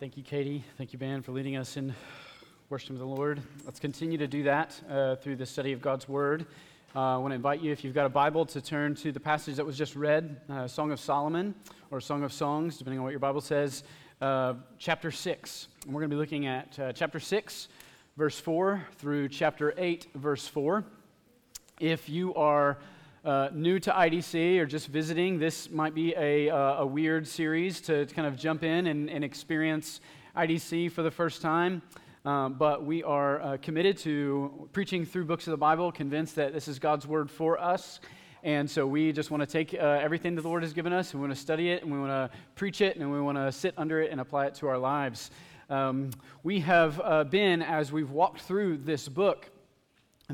Thank you, Katie. Thank you, Ben, for leading us in worship of the Lord. Let's continue to do that uh, through the study of God's Word. Uh, I want to invite you, if you've got a Bible, to turn to the passage that was just read, uh, Song of Solomon, or Song of Songs, depending on what your Bible says, uh, chapter 6. And we're going to be looking at uh, chapter 6, verse 4, through chapter 8, verse 4. If you are uh, new to IDC or just visiting, this might be a, uh, a weird series to, kind of jump in and, and, experience IDC for the first time. Um, but we are uh, committed to preaching through books of the Bible, convinced that this is God's word for us. And so we just want to take uh, everything that the Lord has given us, and we want to study it, and we want to preach it, and we want to sit under it and apply it to our lives. Um, we have uh, been, as we've walked through this book,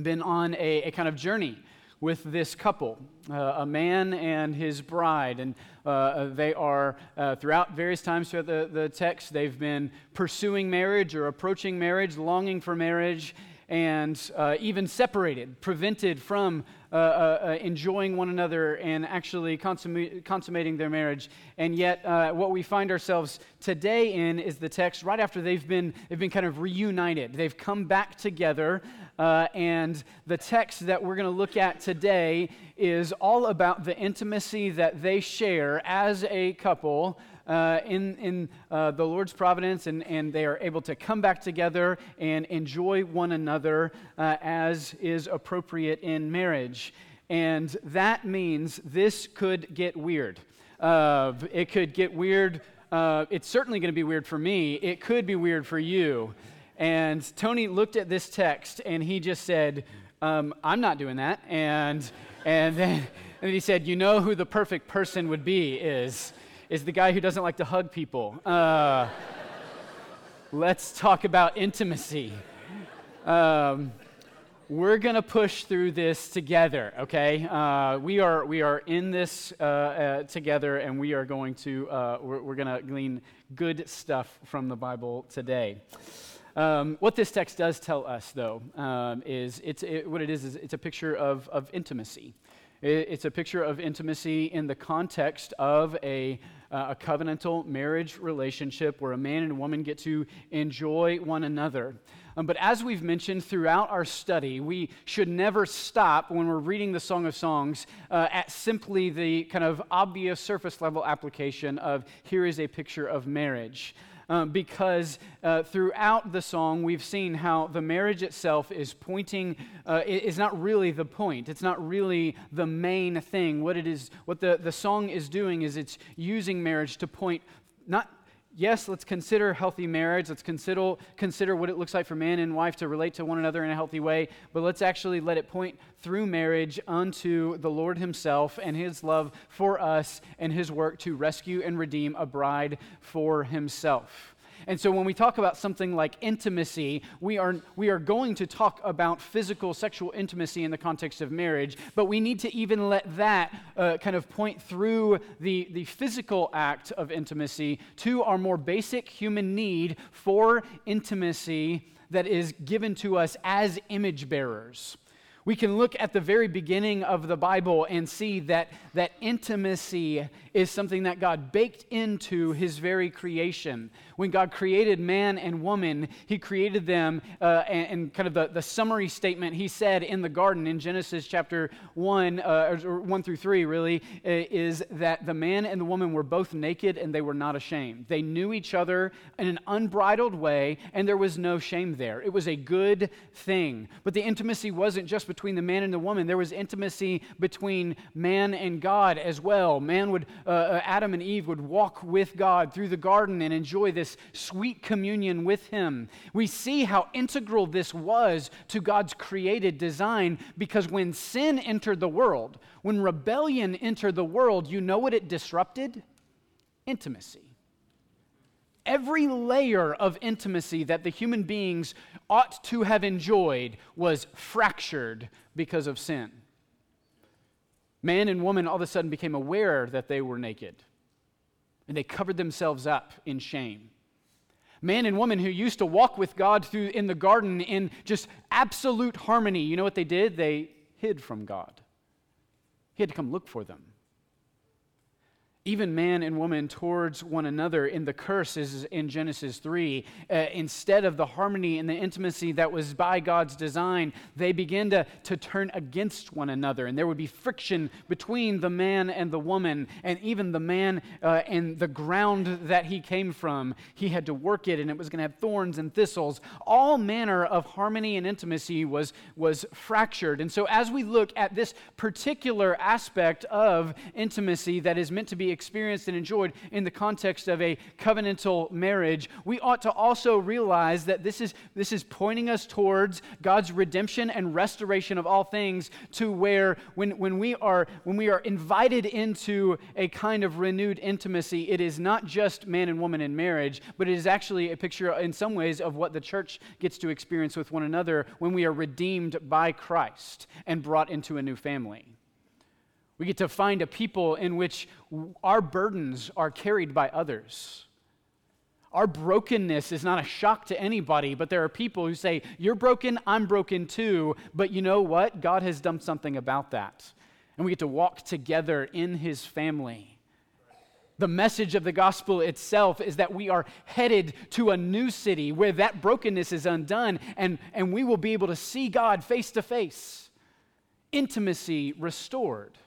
been on a, a kind of journey with this couple, uh, a man and his bride. And uh, they are, uh, throughout various times throughout the, the text, they've been pursuing marriage or approaching marriage, longing for marriage, and uh, even separated, prevented from uh, uh, uh, enjoying one another and actually consummating their marriage. And yet, uh, what we find ourselves today in is the text right after they've been, they've been kind of reunited. They've come back together. Uh, and the text that we're going to look at today is all about the intimacy that they share as a couple uh, in, in uh, the Lord's providence, and, and they are able to come back together and enjoy one another uh, as is appropriate in marriage. And that means this could get weird. It could get weird. Uh, it's certainly going to be weird for me. It could be weird for you. And Tony looked at this text and he just said, um, I'm not doing that. And, and, then, and he said, You know who the perfect person would be is is the guy who doesn't like to hug people. Uh, let's talk about intimacy. Um, we're going to push through this together, okay? Uh, we, are, we are in this uh, uh, together, and we are going to, uh, we're, we're going to glean good stuff from the Bible today. Um, what this text does tell us, though, um, is it's, it, what it is is it's a picture of, of intimacy. It, it's a picture of intimacy in the context of a uh, a covenantal marriage relationship where a man and a woman get to enjoy one another. Um, but as we've mentioned throughout our study, we should never stop when we're reading the Song of Songs uh, at simply the kind of obvious surface level application of here is a picture of marriage. Um, because uh, throughout the song, we've seen how the marriage itself is pointing, uh, is not really the point. It's not really the main thing. What it is, what the, the song is doing is it's using marriage to point not yes, let's consider healthy marriage. Let's consider, consider what it looks like for man and wife to relate to one another in a healthy way. But let's actually let it point through marriage unto the Lord Himself and His love for us and His work to rescue and redeem a bride for Himself. And so when we talk about something like intimacy, we are, we are going to talk about physical sexual intimacy in the context of marriage, but we need to even let that uh, kind of point through the, the physical act of intimacy to our more basic human need for intimacy that is given to us as image bearers. We can look at the very beginning of the Bible and see that, that intimacy is something that God baked into his very creation. When God created man and woman, he created them, uh, and, and, kind of the, the summary statement he said in the garden in Genesis chapter 1, uh, or 1 through 3, really, is that the man and the woman were both naked and they were not ashamed. They knew each other in an unbridled way, and there was no shame there. It was a good thing. But the intimacy wasn't just between the man and the woman, there was intimacy between man and God as well. Man would uh, uh, Adam and Eve would walk with God through the garden and enjoy this sweet communion with Him. We see how integral this was to God's created design because when sin entered the world, when rebellion entered the world, you know what it disrupted? Intimacy every layer of intimacy that the human beings ought to have enjoyed was fractured because of sin. Man and woman all of a sudden became aware that they were naked, and they covered themselves up in shame. Man and woman who used to walk with God through in the garden in just absolute harmony, you know what they did? They hid from God. He had to come look for them. Even man and woman towards one another in the curse is in genesis 3 uh, instead of the harmony and the intimacy that was by god's design they begin to, to turn against one another and there would be friction between the man and the woman and even the man uh, and the ground that he came from he had to work it and it was going to have thorns and thistles. All manner of harmony and intimacy was was fractured and so as we look at this particular aspect of intimacy that is meant to be experienced and enjoyed in the context of a covenantal marriage, we ought to also realize that this is, this is pointing us towards God's redemption and restoration of all things to where when, when, we are, when we are invited into a kind of renewed intimacy, it is not just man and woman in marriage, but it is actually a picture in some ways of what the church gets to experience with one another when we are redeemed by Christ and brought into a new family. We get to find a people in which our burdens are carried by others. Our brokenness is not a shock to anybody, but there are people who say, You're broken, I'm broken too. But you know what? God has done something about that. And we get to walk together in his family. The message of the gospel itself is that we are headed to a new city where that brokenness is undone and, and we will be able to see God face to face, intimacy restored.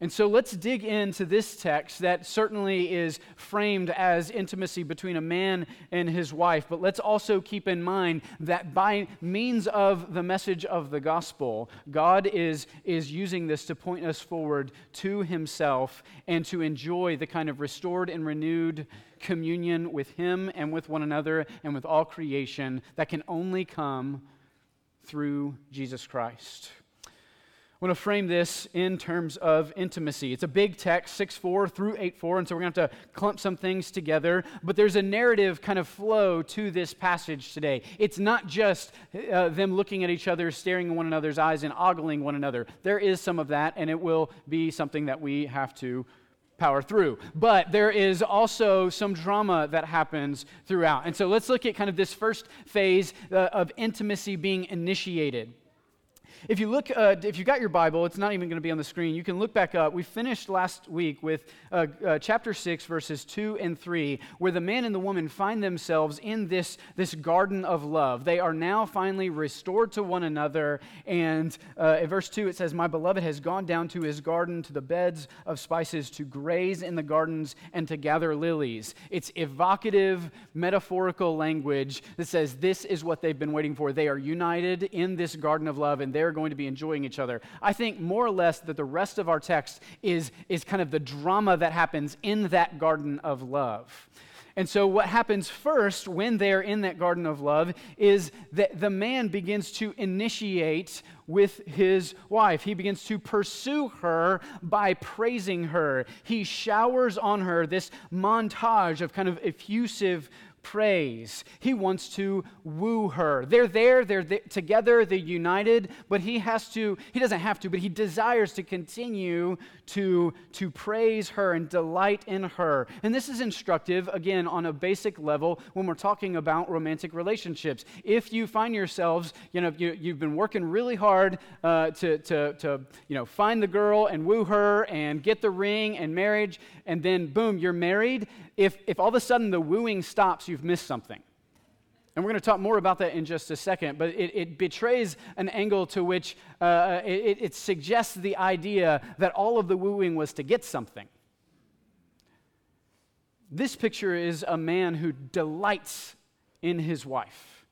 And so let's dig into this text that certainly is framed as intimacy between a man and his wife. But let's also keep in mind that by means of the message of the gospel, God is, is using this to point us forward to himself and to enjoy the kind of restored and renewed communion with him and with one another and with all creation that can only come through Jesus Christ. I want to frame this in terms of intimacy. It's a big text, 6 4 through 8 4, and so we're going to have to clump some things together. But there's a narrative kind of flow to this passage today. It's not just uh, them looking at each other, staring in one another's eyes, and ogling one another. There is some of that, and it will be something that we have to power through. But there is also some drama that happens throughout. And so let's look at kind of this first phase uh, of intimacy being initiated. If you look, uh, if you got your Bible, it's not even going to be on the screen. You can look back up. We finished last week with uh, uh, chapter 6, verses 2 and 3, where the man and the woman find themselves in this, this garden of love. They are now finally restored to one another. And uh, in verse 2, it says, My beloved has gone down to his garden, to the beds of spices, to graze in the gardens and to gather lilies. It's evocative, metaphorical language that says this is what they've been waiting for. They are united in this garden of love, and they're going to be enjoying each other. I think more or less that the rest of our text is, is kind of the drama that happens in that garden of love. And so, what happens first when they're in that garden of love is that the man begins to initiate with his wife. He begins to pursue her by praising her. He showers on her this montage of kind of effusive praise. He wants to woo her. They're there, they're th- together, they're united, but he has to, he doesn't have to, but he desires to continue to, to praise her and delight in her. And this is instructive, again, on a basic level when we're talking about romantic relationships. If you find yourselves, you know, you, you've been working really hard uh, to, to, to, you know, find the girl and woo her and get the ring and marriage, and then boom, you're married. If, if all of a sudden the wooing stops, you've missed something. And we're going to talk more about that in just a second, but it, it betrays an angle to which uh, it, it suggests the idea that all of the wooing was to get something. This picture is a man who delights in his wife,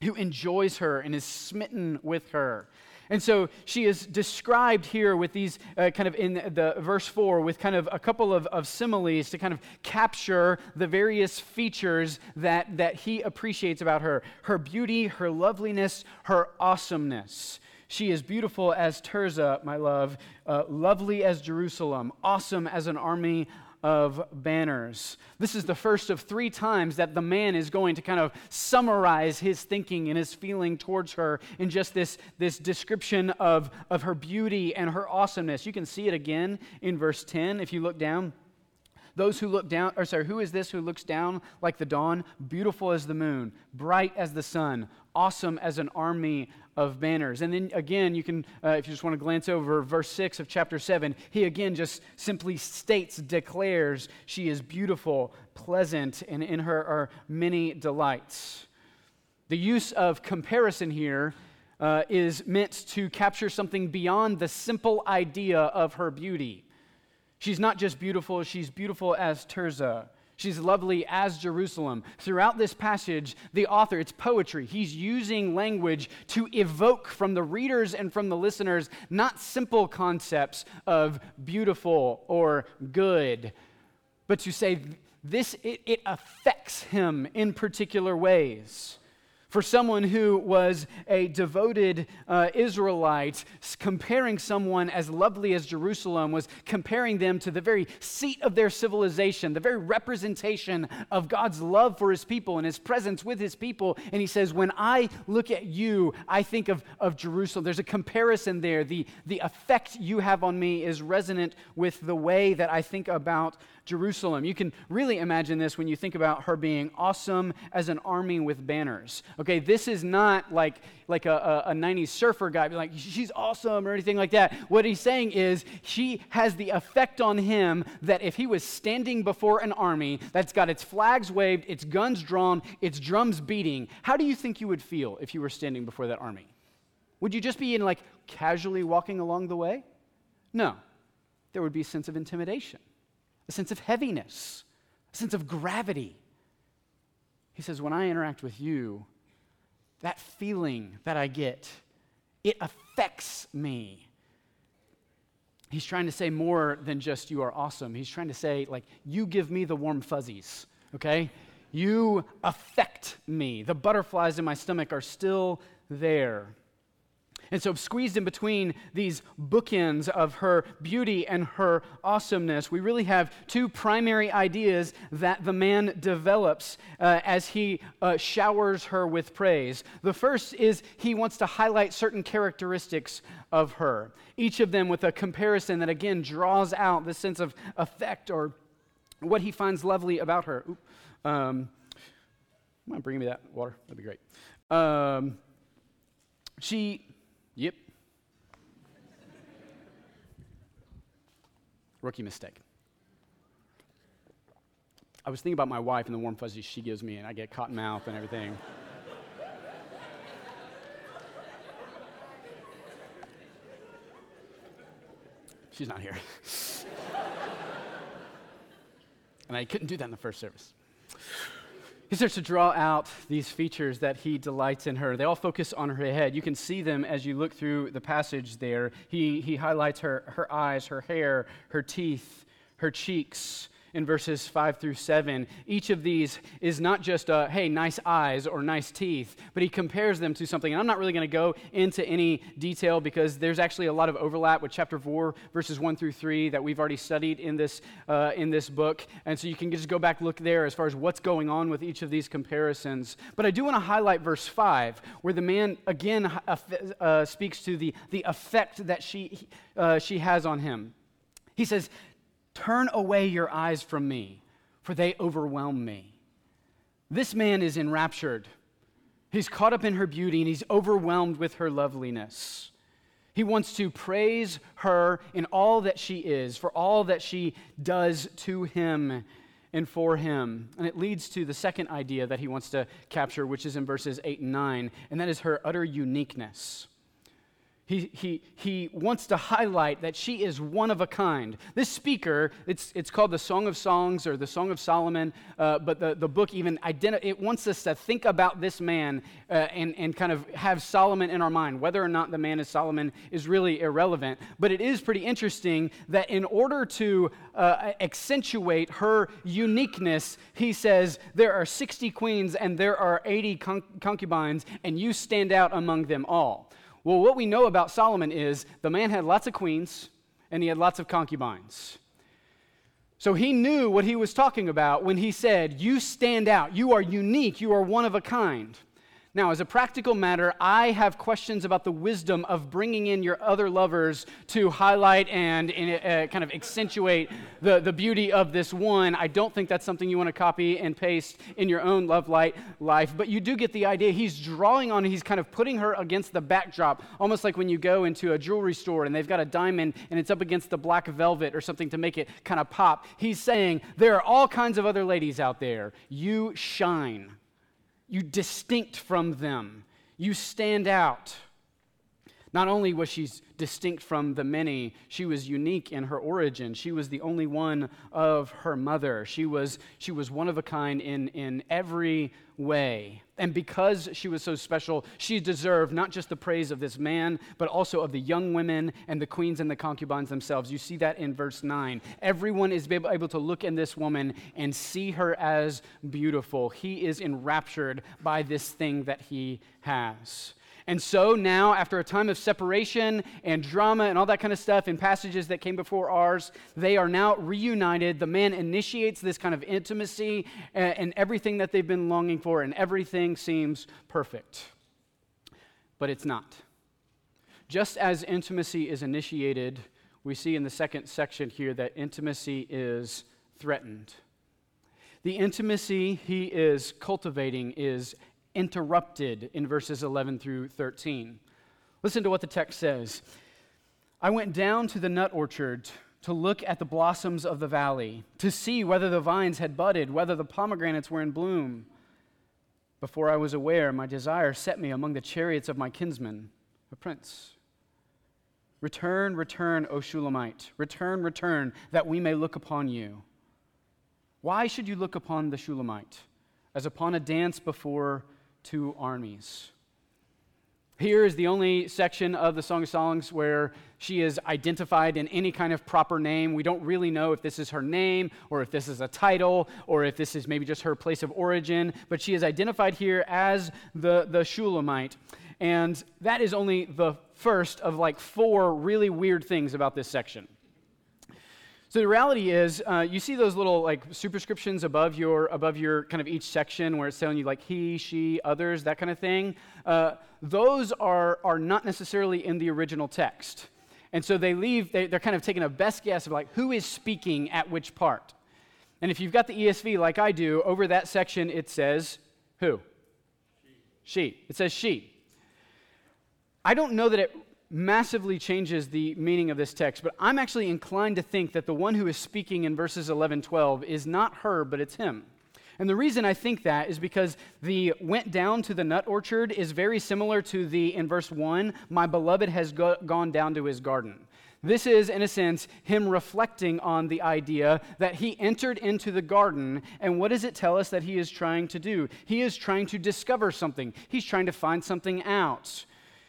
who enjoys her and is smitten with her. And so she is described here with these uh, kind of in the verse 4 with kind of a couple of, of similes to kind of capture the various features that, that he appreciates about her her beauty, her loveliness, her awesomeness. She is beautiful as Tirzah, my love, uh, lovely as Jerusalem, awesome as an army of banners. This is the first of three times that the man is going to kind of summarize his thinking and his feeling towards her in just this, this description of, of her beauty and her awesomeness. You can see it again in verse 10 if you look down. Those who look down, or sorry, who is this who looks down like the dawn, beautiful as the moon, bright as the sun, awesome as an army of banners. And then again, you can, uh, if you just want to glance over verse 6 of chapter 7, he again just simply states, declares, she is beautiful, pleasant, and in her are many delights. The use of comparison here uh, is meant to capture something beyond the simple idea of her beauty. She's not just beautiful, she's beautiful as Tirzah. She's lovely as Jerusalem. Throughout this passage, the author, it's poetry. He's using language to evoke from the readers and from the listeners not simple concepts of beautiful or good, but to say this, it, it affects him in particular ways. For someone who was a devoted uh, Israelite, comparing someone as lovely as Jerusalem was comparing them to the very seat of their civilization, the very representation of God's love for his people and his presence with his people. And he says, When I look at you, I think of, of Jerusalem. There's a comparison there. The, the effect you have on me is resonant with the way that I think about Jerusalem. You can really imagine this when you think about her being awesome as an army with banners. Okay, this is not like, like a, a, a 90s surfer guy, being like, she's awesome or anything like that. What he's saying is she has the effect on him that if he was standing before an army that's got its flags waved, its guns drawn, its drums beating, how do you think you would feel if you were standing before that army? Would you just be in like casually walking along the way? No. There would be a sense of intimidation a sense of heaviness, a sense of gravity. He says, When I interact with you, that feeling that I get, it affects me. He's trying to say more than just you are awesome. He's trying to say, like, you give me the warm fuzzies, okay? You affect me. The butterflies in my stomach are still there. And so, squeezed in between these bookends of her beauty and her awesomeness, we really have two primary ideas that the man develops uh, as he uh, showers her with praise. The first is he wants to highlight certain characteristics of her, each of them with a comparison that again draws out the sense of effect or what he finds lovely about her. Oop, um, bringing me that water? That'd be great. Um, she Yep. Rookie mistake. I was thinking about my wife and the warm fuzzies she gives me, and I get cotton mouth and everything. She's not here. and I couldn't do that in the first service. He starts to draw out these features that he delights in her. They all focus on her head. You can see them as you look through the passage there. He, he highlights her, her eyes, her hair, her teeth, her cheeks, in verses 5 through 7. Each of these is not just a, hey, nice eyes or nice teeth, but he compares them to something. And I'm not really going to go into any detail because there's actually a lot of overlap with chapter 4, verses 1 through 3 that we've already studied in this, uh, in this book. And so you can just go back, look there as far as what's going on with each of these comparisons. But I do want to highlight verse 5, where the man again uh, uh, speaks to the, the effect that she, uh, she has on him. He says, Turn away your eyes from me, for they overwhelm me. This man is enraptured. He's caught up in her beauty and he's overwhelmed with her loveliness. He wants to praise her in all that she is, for all that she does to him and for him. And it leads to the second idea that he wants to capture, which is in verses 8 and 9, and that is her utter uniqueness he, he, he wants to highlight that she is one of a kind. This speaker, it's, it's called the Song of Songs or the Song of Solomon, uh, but the, the book even identi- it wants us to think about this man uh, and, and kind of have Solomon in our mind. Whether or not the man is Solomon is really irrelevant. But it is pretty interesting that in order to uh, accentuate her uniqueness, he says, There are 60 queens and there are 80 concubines, and you stand out among them all. Well, what we know about Solomon is the man had lots of queens and he had lots of concubines. So he knew what he was talking about when he said, You stand out, you are unique, you are one of a kind. Now, as a practical matter, I have questions about the wisdom of bringing in your other lovers to highlight and uh, kind of accentuate the, the beauty of this one. I don't think that's something you want to copy and paste in your own love light life, but you do get the idea. He's drawing on, he's kind of putting her against the backdrop, almost like when you go into a jewelry store and they've got a diamond and it's up against the black velvet or something to make it kind of pop. He's saying, There are all kinds of other ladies out there. You shine. You distinct from them. You stand out. Not only was she distinct from the many, she was unique in her origin. She was the only one of her mother. She was, she was one of a kind in, in every way. And because she was so special, she deserved not just the praise of this man, but also of the young women and the queens and the concubines themselves. You see that in verse 9. Everyone is able to look in this woman and see her as beautiful. He is enraptured by this thing that he has. And so now, after a time of separation and drama and all that kind of stuff in passages that came before ours, they are now reunited. The man initiates this kind of intimacy and, and everything that they've been longing for, and everything seems perfect. But it's not. Just as intimacy is initiated, we see in the second section here that intimacy is threatened. The intimacy he is cultivating is interrupted in verses 11 through 13. Listen to what the text says I went down to the nut orchard to look at the blossoms of the valley, to see whether the vines had budded, whether the pomegranates were in bloom. Before I was aware, my desire set me among the chariots of my kinsman, a prince. Return, return, O Shulamite. Return, return, that we may look upon you. Why should you look upon the Shulamite? As upon a dance before two armies. Here is the only section of the Song of Songs where she is identified in any kind of proper name. We don't really know if this is her name or if this is a title or if this is maybe just her place of origin, but she is identified here as the, the Shulamite. And that is only the first of like four really weird things about this section. So the reality is, uh, you see those little like superscriptions above your above your kind of each section where it's telling you like he, she, others, that kind of thing. Uh, those are are not necessarily in the original text, and so they leave. They, they're kind of taking a best guess of like who is speaking at which part. And if you've got the ESV like I do, over that section it says who? She. she. It says she. I don't know that it massively changes the meaning of this text, but I'm actually inclined to think that the one who is speaking in verses 11, 12 is not her, but it's him. And the reason I think that is because the went down to the nut orchard is very similar to the, in verse 1, my beloved has go, gone down to his garden. This is, in a sense, him reflecting on the idea that he entered into the garden, and what does it tell us that he is trying to do? He is trying to discover something, he's trying to find something out.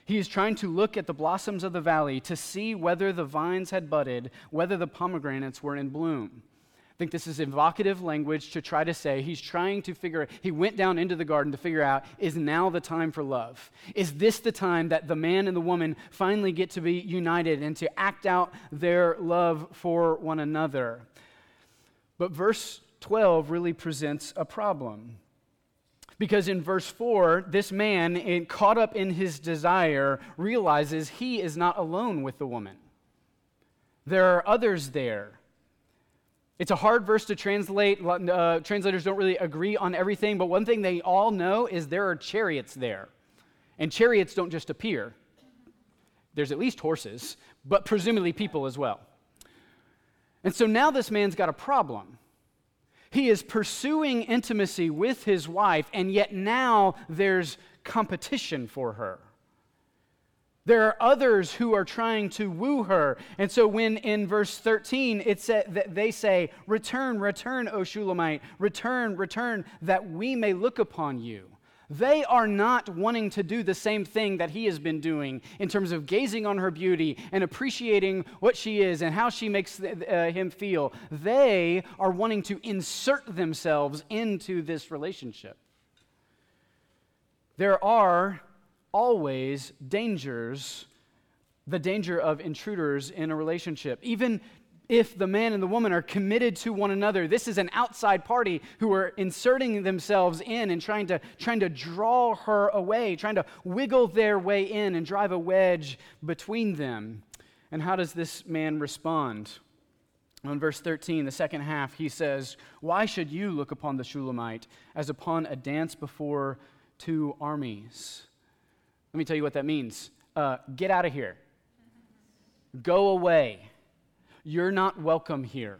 He is trying to look at the blossoms of the valley to see whether the vines had budded, whether the pomegranates were in bloom. I think this is evocative language to try to say he's trying to figure he went down into the garden to figure out is now the time for love? Is this the time that the man and the woman finally get to be united and to act out their love for one another? But verse 12 really presents a problem. Because in verse 4, this man, caught up in his desire, realizes he is not alone with the woman. There are others there. It's a hard verse to translate. Uh, translators don't really agree on everything, but one thing they all know is there are chariots there. And chariots don't just appear, there's at least horses, but presumably people as well. And so now this man's got a problem. He is pursuing intimacy with his wife, and yet now there's competition for her. There are others who are trying to woo her. And so when in verse 13 it that they say, Return, return, O Shulamite, return, return, that we may look upon you. They are not wanting to do the same thing that he has been doing in terms of gazing on her beauty and appreciating what she is and how she makes uh, him feel. They are wanting to insert themselves into this relationship. There are always dangers, the danger of intruders in a relationship. Even if the man and the woman are committed to one another. This is an outside party who are inserting themselves in and trying to, trying to draw her away, trying to wiggle their way in and drive a wedge between them. And how does this man respond? In verse 13, the second half, he says, Why should you look upon the Shulamite as upon a dance before two armies? Let me tell you what that means. Uh, get out of here. Go away. You're not welcome here.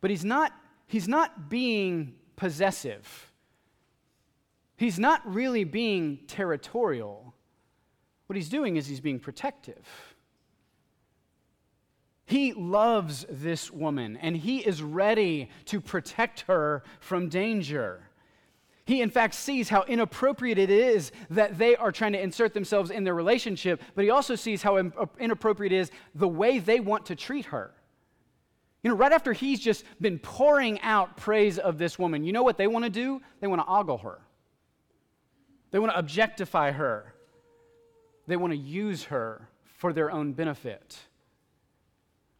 But he's not, he's not being possessive. He's not really being territorial. What he's doing is he's being protective. He loves this woman and he is ready to protect her from danger. He, in fact, sees how inappropriate it is that they are trying to insert themselves in their relationship, but he also sees how uh, inappropriate it is the way they want to treat her. You know, right after he's just been pouring out praise of this woman, you know what they want to do? They want to ogle her, they want to objectify her, they want to use her for their own benefit.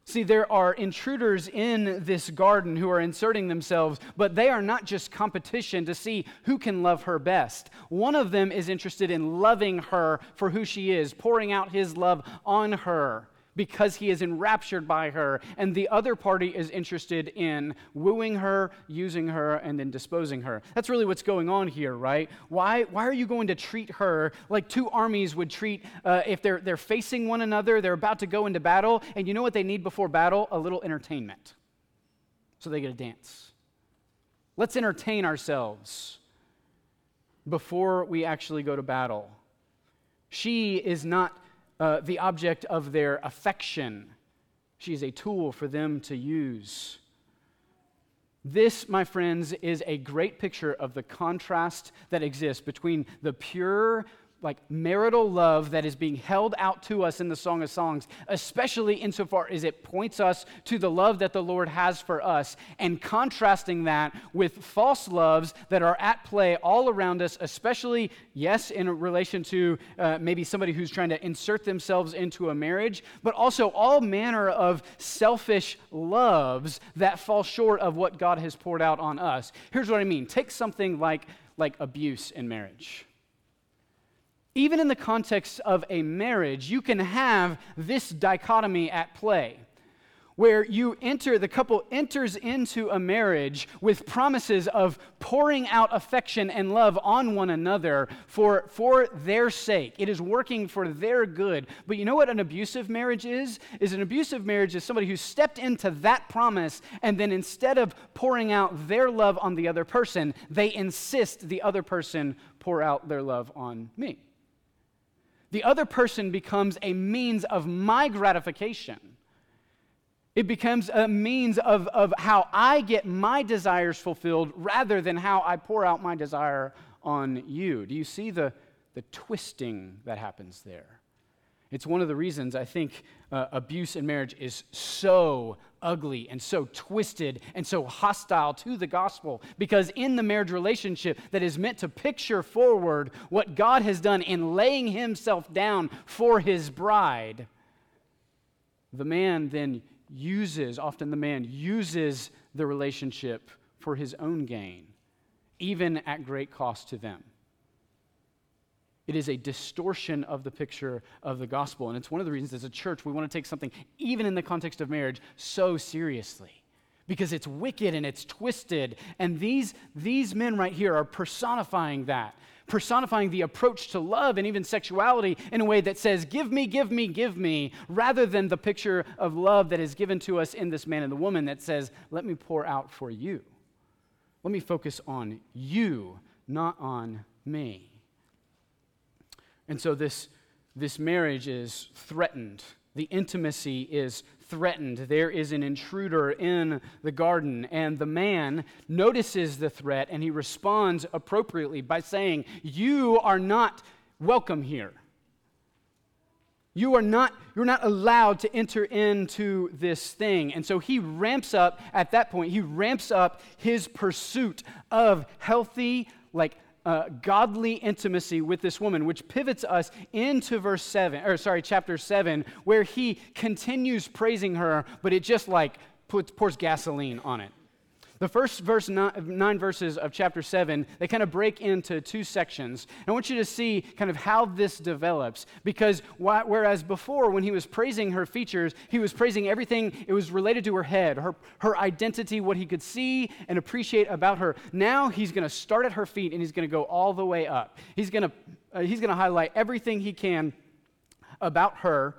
See, there are intruders in this garden who are inserting themselves, but they are not just competition to see who can love her best. One of them is interested in loving her for who she is, pouring out his love on her because he is enraptured by her, and the other party is interested in wooing her, using her, and then disposing her. That's really what's going on here, right? Why, why are you going to treat her like two armies would treat uh, if they're, they're facing one another, they're about to go into battle, and you know what they need before battle? A little entertainment. So they get a dance. Let's entertain ourselves before we actually go to battle. She is not uh, the object of their affection. She is a tool for them to use. This, my friends, is a great picture of the contrast that exists between the pure like marital love that is being held out to us in the Song of Songs, especially insofar as it points us to the love that the Lord has for us, and contrasting that with false loves that are at play all around us, especially, yes, in relation to uh, maybe somebody who's trying to insert themselves into a marriage, but also all manner of selfish loves that fall short of what God has poured out on us. Here's what I mean take something like, like abuse in marriage even in the context of a marriage, you can have this dichotomy at play where you enter, the couple enters into a marriage with promises of pouring out affection and love on one another for, for their sake. It is working for their good. But you know what an abusive marriage is? Is an abusive marriage is somebody who stepped into that promise and then instead of pouring out their love on the other person, they insist the other person pour out their love on me the other person becomes a means of my gratification. It becomes a means of, of how I get my desires fulfilled rather than how I pour out my desire on you. Do you see the, the twisting that happens there? It's one of the reasons I think uh, abuse in marriage is so ugly and so twisted and so hostile to the gospel because in the marriage relationship that is meant to picture forward what God has done in laying himself down for his bride, the man then uses, often the man uses the relationship for his own gain, even at great cost to them. It is a distortion of the picture of the gospel. And it's one of the reasons as a church we want to take something, even in the context of marriage, so seriously. Because it's wicked and it's twisted. And these, these men right here are personifying that, personifying the approach to love and even sexuality in a way that says, Give me, give me, give me, rather than the picture of love that is given to us in this man and the woman that says, Let me pour out for you. Let me focus on you, not on me. And so this, this marriage is threatened. The intimacy is threatened. There is an intruder in the garden, and the man notices the threat and he responds appropriately by saying, You are not welcome here. You are not, you're not allowed to enter into this thing. And so he ramps up, at that point, he ramps up his pursuit of healthy, like uh, godly intimacy with this woman, which pivots us into verse 7, or sorry, chapter 7, where he continues praising her, but it just like puts, pours gasoline on it. The first verse, nine, nine, verses of chapter 7, they kind of break into two sections. I want you to see kind of how this develops. Because wh- whereas before, when he was praising her features, he was praising everything, it was related to her head, her, her identity, what he could see and appreciate about her. Now he's going to start at her feet and he's going to go all the way up. He's going to uh, he's going to highlight everything he can about her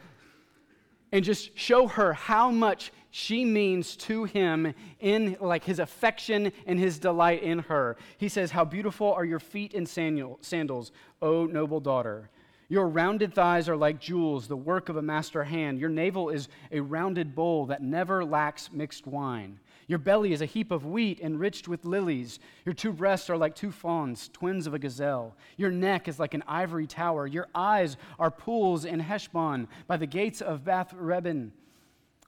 and just show her how much she means to him in like his affection and his delight in her. He says, How beautiful are your feet in sandals, O noble daughter. Your rounded thighs are like jewels, the work of a master hand. Your navel is a rounded bowl that never lacks mixed wine. Your belly is a heap of wheat enriched with lilies. Your two breasts are like two fawns, twins of a gazelle. Your neck is like an ivory tower. Your eyes are pools in Heshbon by the gates of Bath-rabbim.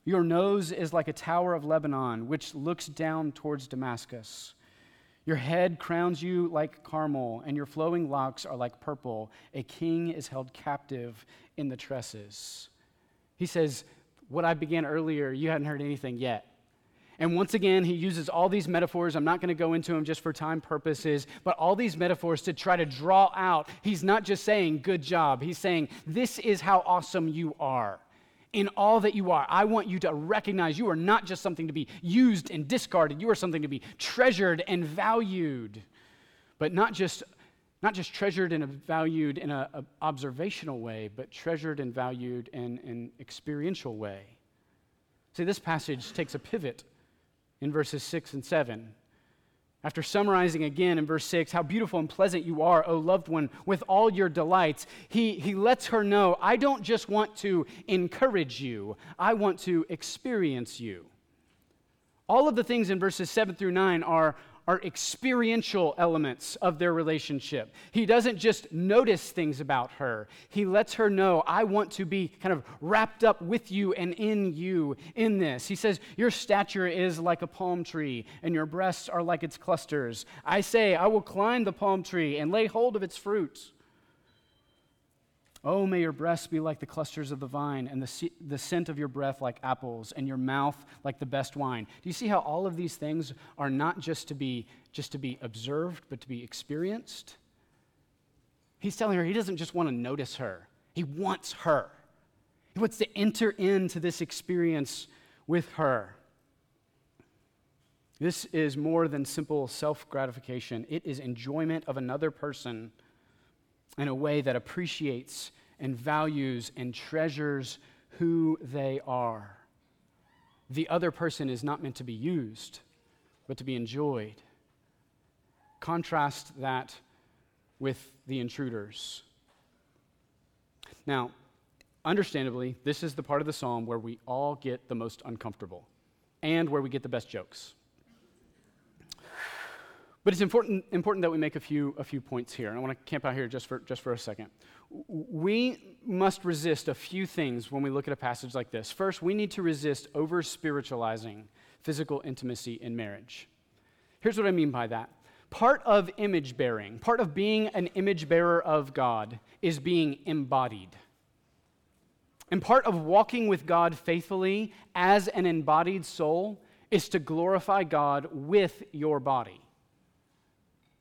Your nose is like a tower of Lebanon, which looks down towards Damascus. Your head crowns you like Carmel, and your flowing locks are like purple. A king is held captive in the tresses. He says, What I began earlier, you hadn't heard anything yet. And once again, he uses all these metaphors. I'm not going to go into them just for time purposes, but all these metaphors to try to draw out. He's not just saying, Good job. He's saying, This is how awesome you are in all that you are. I want you to recognize you are not just something to be used and discarded, you are something to be treasured and valued. But not just not just treasured and valued in an observational way, but treasured and valued in an experiential way. See, this passage takes a pivot in verses 6 and 7. After summarizing again in verse 6 how beautiful and pleasant you are, O loved one, with all your delights, he, he lets her know I don't just want to encourage you, I want to experience you. All of the things in verses 7 through 9 are, are experiential elements of their relationship. He doesn't just notice things about her, he lets her know, I want to be kind of wrapped up with you and in you in this. He says, Your stature is like a palm tree, and your breasts are like its clusters. I say, I will climb the palm tree and lay hold of its fruit. Oh, may your breasts be like the clusters of the vine, and the, the scent of your breath like apples, and your mouth like the best wine. Do you see how all of these things are not just to be, just to be observed, but to be experienced? He's telling her he doesn't just want to notice her, he wants her. He wants to enter into this experience with her. This is more than simple self gratification, it is enjoyment of another person in a way that appreciates and values and treasures who they are. The other person is not meant to be used, but to be enjoyed. Contrast that with the intruders. Now, understandably, this is the part of the psalm where we all get the most uncomfortable and where we get the best jokes. But it's important, important that we make a few, a few points here. And I want to camp out here just for, just for a second. We must resist a few things when we look at a passage like this. First, we need to resist over spiritualizing physical intimacy in marriage. Here's what I mean by that part of image bearing, part of being an image bearer of God, is being embodied. And part of walking with God faithfully as an embodied soul is to glorify God with your body.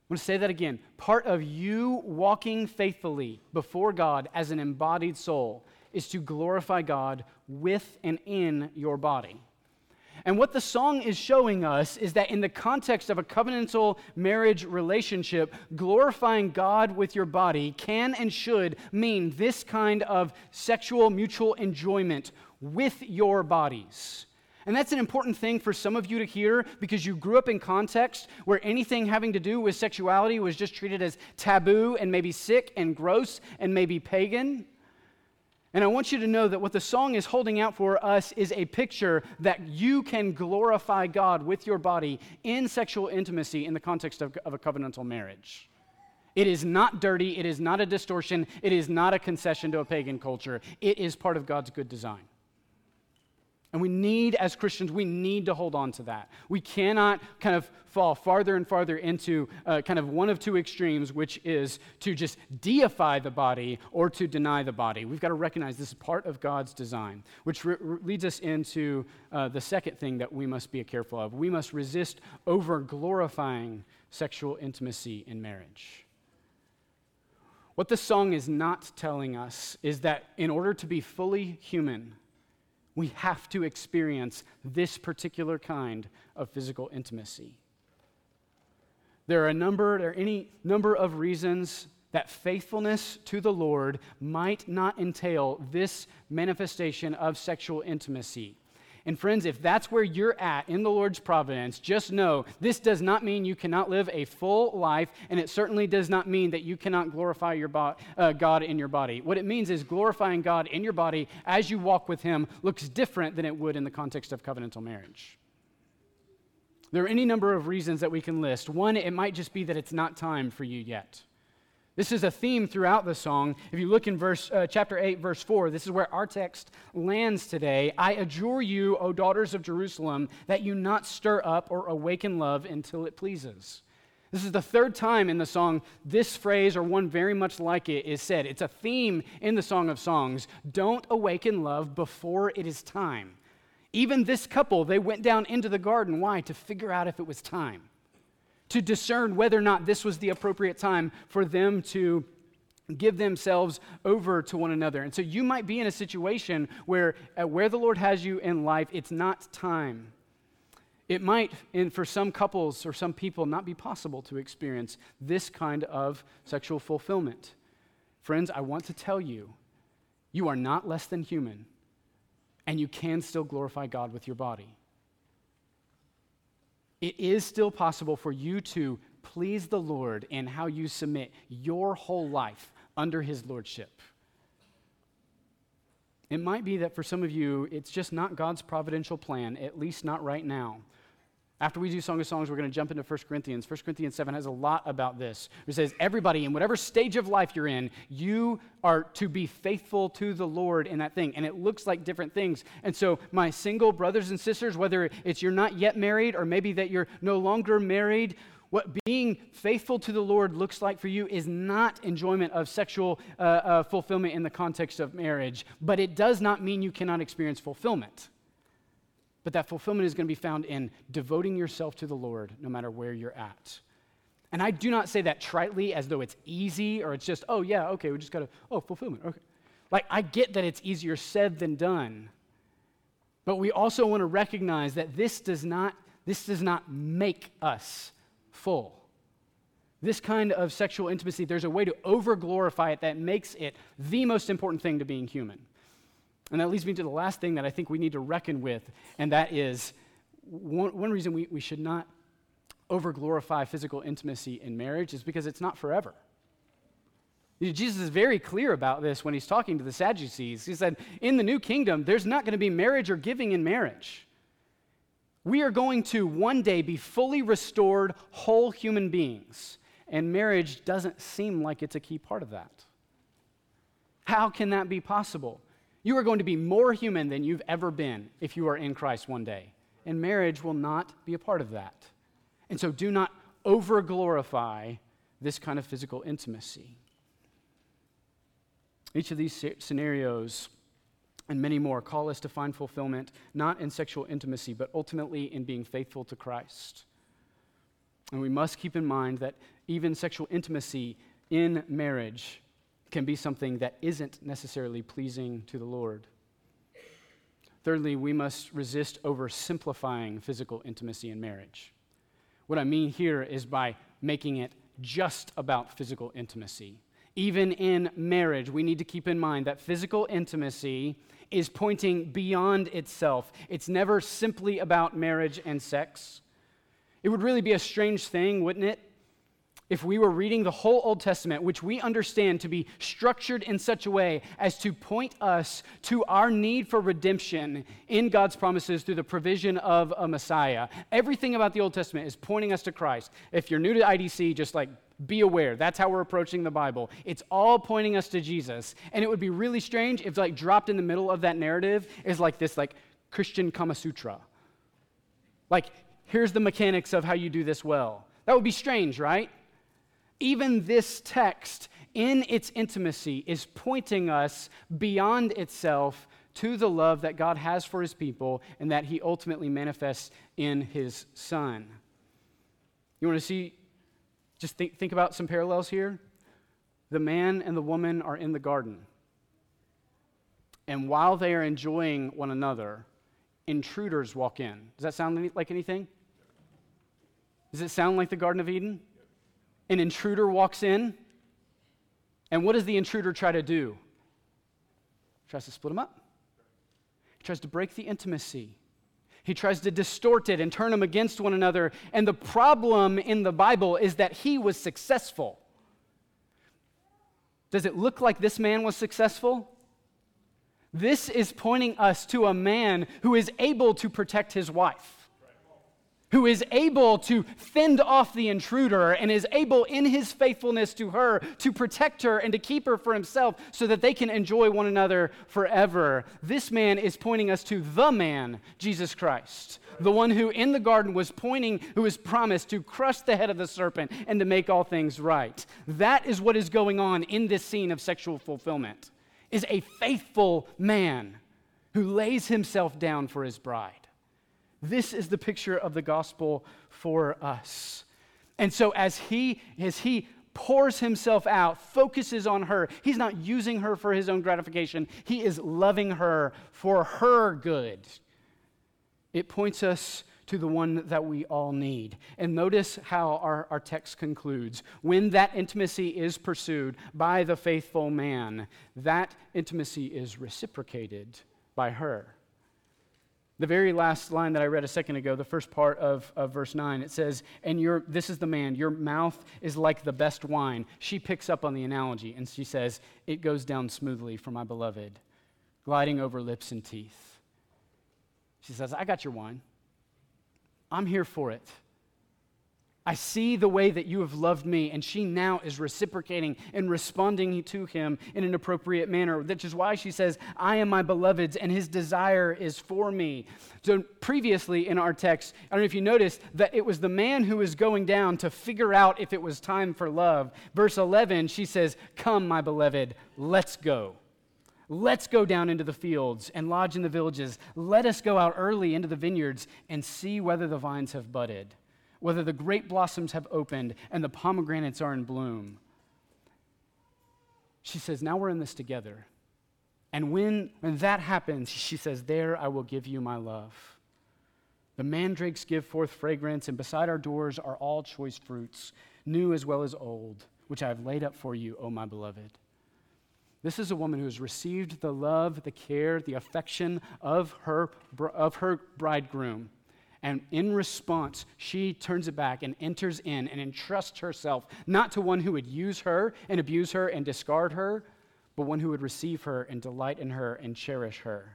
I'm going to say that again. Part of you walking faithfully before God as an embodied soul is to glorify God with and in your body. And what the song is showing us is that in the context of a covenantal marriage relationship, glorifying God with your body can and should mean this kind of sexual mutual enjoyment with your bodies. And that's an important thing for some of you to hear because you grew up in context where anything having to do with sexuality was just treated as taboo and maybe sick and gross and maybe pagan. And I want you to know that what the song is holding out for us is a picture that you can glorify God with your body in sexual intimacy in the context of, of a covenantal marriage. It is not dirty, it is not a distortion, it is not a concession to a pagan culture. It is part of God's good design. And we need, as Christians, we need to hold on to that. We cannot kind of fall farther and farther into uh, kind of one of two extremes, which is to just deify the body or to deny the body. We've got to recognize this is part of God's design, which re- leads us into uh, the second thing that we must be careful of. We must resist over glorifying sexual intimacy in marriage. What the song is not telling us is that in order to be fully human, we have to experience this particular kind of physical intimacy. There are a number, there are any number of reasons that faithfulness to the Lord might not entail this manifestation of sexual intimacy. And friends, if that's where you're at in the Lord's providence, just know this does not mean you cannot live a full life, and it certainly does not mean that you cannot glorify your bo- uh, God in your body. What it means is glorifying God in your body as you walk with Him looks different than it would in the context of covenantal marriage. There are any number of reasons that we can list. One, it might just be that it's not time for you yet. This is a theme throughout the song. If you look in verse, uh, chapter 8, verse 4, this is where our text lands today. I adjure you, O daughters of Jerusalem, that you not stir up or awaken love until it pleases. This is the third time in the song this phrase, or one very much like it, is said. It's a theme in the Song of Songs. Don't awaken love before it is time. Even this couple, they went down into the garden. Why? To figure out if it was time to discern whether or not this was the appropriate time for them to give themselves over to one another. And so you might be in a situation where uh, where the Lord has you in life, it's not time. It might, in, for some couples or some people, not be possible to experience this kind of sexual fulfillment. Friends, I want to tell you, you are not less than human, and you can still glorify God with your body it is still possible for you to please the Lord in how you submit your whole life under His Lordship. It might be that for some of you, it's just not God's providential plan, at least not right now, after we do Song of Songs, we're going to jump into 1 Corinthians. 1 Corinthians 7 has a lot about this. It says, Everybody, in whatever stage of life you're in, you are to be faithful to the Lord in that thing. And it looks like different things. And so, my single brothers and sisters, whether it's you're not yet married or maybe that you're no longer married, what being faithful to the Lord looks like for you is not enjoyment of sexual uh, uh, fulfillment in the context of marriage, but it does not mean you cannot experience fulfillment. But that fulfillment is going to be found in devoting yourself to the Lord no matter where you're at. And I do not say that tritely as though it's easy or it's just, oh, yeah, okay, we just got to, oh, fulfillment, okay. Like, I get that it's easier said than done. But we also want to recognize that this does not, this does not make us full. This kind of sexual intimacy, there's a way to over glorify it that makes it the most important thing to being human. And that leads me to the last thing that I think we need to reckon with, and that is one, one reason we, we should not over glorify physical intimacy in marriage is because it's not forever. Jesus is very clear about this when he's talking to the Sadducees. He said, In the new kingdom, there's not going to be marriage or giving in marriage. We are going to one day be fully restored, whole human beings. And marriage doesn't seem like it's a key part of that. How can that be possible? You are going to be more human than you've ever been if you are in Christ one day. And marriage will not be a part of that. And so do not over glorify this kind of physical intimacy. Each of these scenarios and many more call us to find fulfillment not in sexual intimacy, but ultimately in being faithful to Christ. And we must keep in mind that even sexual intimacy in marriage can be something that isn't necessarily pleasing to the Lord. Thirdly, we must resist oversimplifying physical intimacy in marriage. What I mean here is by making it just about physical intimacy. Even in marriage, we need to keep in mind that physical intimacy is pointing beyond itself. It's never simply about marriage and sex. It would really be a strange thing, wouldn't it, if we were reading the whole Old Testament, which we understand to be structured in such a way as to point us to our need for redemption in God's promises through the provision of a Messiah. Everything about the Old Testament is pointing us to Christ. If you're new to IDC, just like be aware. That's how we're approaching the Bible. It's all pointing us to Jesus. And it would be really strange if like dropped in the middle of that narrative is like this like Christian Kama Sutra. Like, here's the mechanics of how you do this well. That would be strange, right? Even this text, in its intimacy, is pointing us beyond itself to the love that God has for his people and that he ultimately manifests in his Son. You want to see, just think, think about some parallels here? The man and the woman are in the garden. And while they are enjoying one another, intruders walk in. Does that sound like anything? Does it sound like the Garden of Eden? An intruder walks in, and what does the intruder try to do? He tries to split them up. He tries to break the intimacy. He tries to distort it and turn them against one another. And the problem in the Bible is that he was successful. Does it look like this man was successful? This is pointing us to a man who is able to protect his wife, who is able to fend off the intruder, and is able, in his faithfulness to her, to protect her and to keep her for himself so that they can enjoy one another forever. This man is pointing us to the man, Jesus Christ, the one who in the garden was pointing, who was promised to crush the head of the serpent and to make all things right. That is what is going on in this scene of sexual fulfillment is a faithful man who lays himself down for his bride. This is the picture of the gospel for us. And so as he as he pours himself out, focuses on her, he's not using her for his own gratification. He is loving her for her good. It points us to the one that we all need. And notice how our, our text concludes. When that intimacy is pursued by the faithful man, that intimacy is reciprocated by her. The very last line that I read a second ago, the first part of, of verse 9, it says, And your, this is the man, your mouth is like the best wine. She picks up on the analogy and she says, It goes down smoothly for my beloved, gliding over lips and teeth. She says, I got your wine. I'm here for it. I see the way that you have loved me, and she now is reciprocating and responding to him in an appropriate manner, which is why she says, I am my beloved's, and his desire is for me. So, previously in our text, I don't know if you noticed that it was the man who was going down to figure out if it was time for love. Verse 11, she says, Come, my beloved, let's go. Let's go down into the fields and lodge in the villages. Let us go out early into the vineyards and see whether the vines have budded, whether the grape blossoms have opened and the pomegranates are in bloom. She says, Now we're in this together. And when, when that happens, she says, There I will give you my love. The mandrakes give forth fragrance, and beside our doors are all choice fruits, new as well as old, which I have laid up for you, O my beloved. This is a woman who has received the love, the care, the affection of her, of her bridegroom. And in response, she turns it back and enters in and entrusts herself not to one who would use her and abuse her and discard her, but one who would receive her and delight in her and cherish her.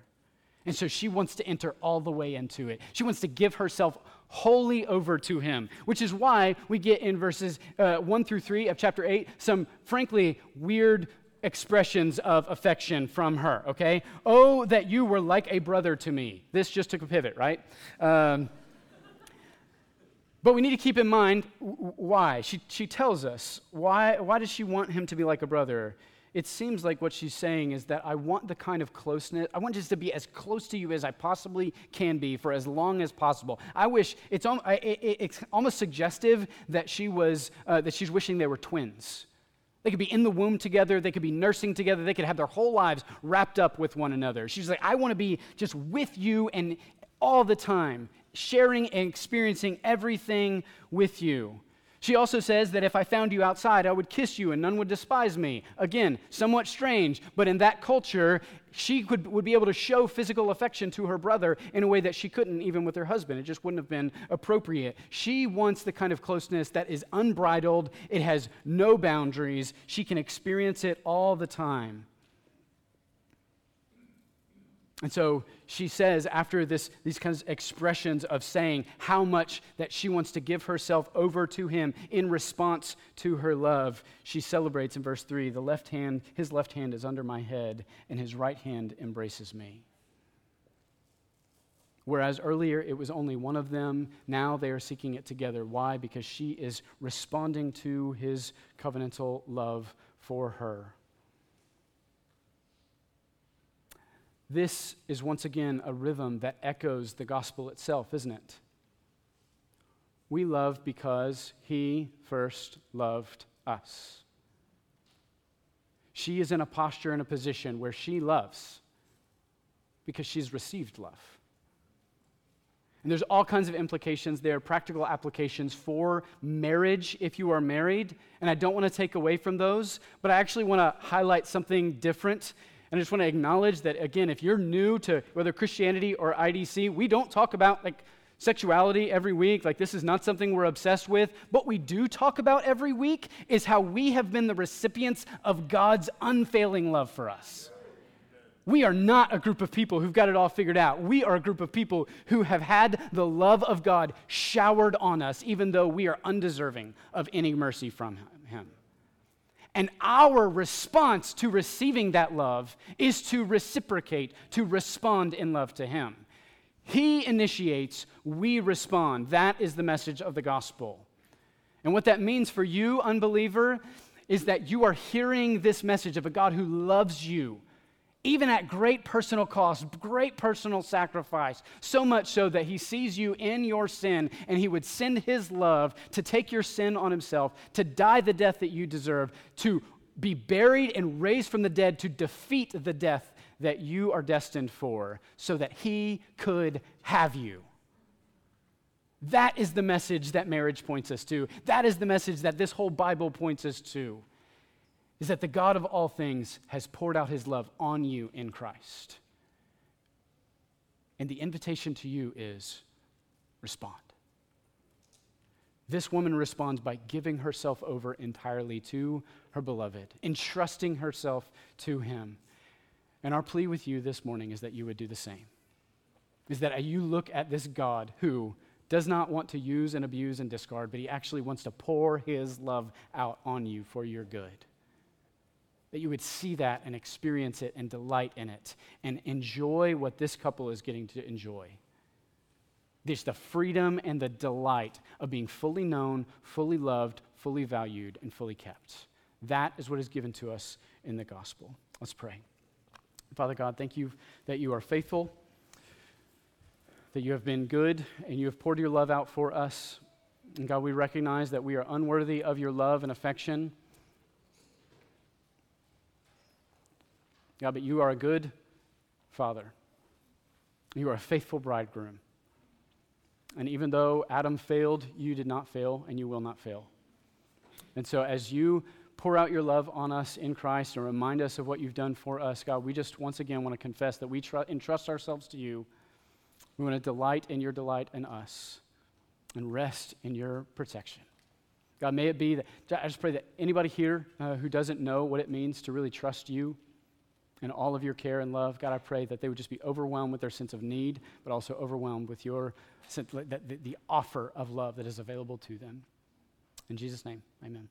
And so she wants to enter all the way into it. She wants to give herself wholly over to him, which is why we get in verses uh, 1 through 3 of chapter 8 some frankly weird expressions of affection from her, okay? Oh, that you were like a brother to me. This just took a pivot, right? Um, but we need to keep in mind why. She, she tells us. Why, why does she want him to be like a brother? It seems like what she's saying is that I want the kind of closeness, I want just to be as close to you as I possibly can be for as long as possible. I wish, it's, it's almost suggestive that, she was, uh, that she's wishing they were twins they could be in the womb together. They could be nursing together. They could have their whole lives wrapped up with one another. She's like, I want to be just with you and all the time, sharing and experiencing everything with you. She also says that if I found you outside, I would kiss you and none would despise me. Again, somewhat strange, but in that culture, she could, would be able to show physical affection to her brother in a way that she couldn't even with her husband. It just wouldn't have been appropriate. She wants the kind of closeness that is unbridled, it has no boundaries, she can experience it all the time. And so she says, after this, these kinds of expressions of saying how much that she wants to give herself over to him in response to her love, she celebrates in verse 3 the left hand, his left hand is under my head, and his right hand embraces me. Whereas earlier it was only one of them, now they are seeking it together. Why? Because she is responding to his covenantal love for her. This is once again a rhythm that echoes the gospel itself, isn't it? We love because he first loved us. She is in a posture and a position where she loves because she's received love. And there's all kinds of implications there, practical applications for marriage if you are married. And I don't want to take away from those, but I actually want to highlight something different. And I just want to acknowledge that, again, if you're new to whether Christianity or IDC, we don't talk about like sexuality every week. Like, this is not something we're obsessed with. What we do talk about every week is how we have been the recipients of God's unfailing love for us. We are not a group of people who've got it all figured out. We are a group of people who have had the love of God showered on us, even though we are undeserving of any mercy from Him. And our response to receiving that love is to reciprocate, to respond in love to Him. He initiates, we respond. That is the message of the gospel. And what that means for you, unbeliever, is that you are hearing this message of a God who loves you even at great personal cost, great personal sacrifice, so much so that he sees you in your sin and he would send his love to take your sin on himself, to die the death that you deserve, to be buried and raised from the dead to defeat the death that you are destined for, so that he could have you. That is the message that marriage points us to. That is the message that this whole Bible points us to is that the God of all things has poured out his love on you in Christ. And the invitation to you is respond. This woman responds by giving herself over entirely to her beloved, entrusting herself to him. And our plea with you this morning is that you would do the same. Is that you look at this God who does not want to use and abuse and discard, but he actually wants to pour his love out on you for your good that you would see that and experience it and delight in it and enjoy what this couple is getting to enjoy. There's the freedom and the delight of being fully known, fully loved, fully valued, and fully kept. That is what is given to us in the gospel. Let's pray. Father God, thank you that you are faithful, that you have been good, and you have poured your love out for us. And God, we recognize that we are unworthy of your love and affection. God, but you are a good father. You are a faithful bridegroom. And even though Adam failed, you did not fail, and you will not fail. And so, as you pour out your love on us in Christ and remind us of what you've done for us, God, we just once again want to confess that we tr- entrust ourselves to you. We want to delight in your delight in us and rest in your protection. God, may it be that, I just pray that anybody here uh, who doesn't know what it means to really trust you, and all of your care and love. God, I pray that they would just be overwhelmed with their sense of need, but also overwhelmed with your the, the offer of love that is available to them. In Jesus' name, amen.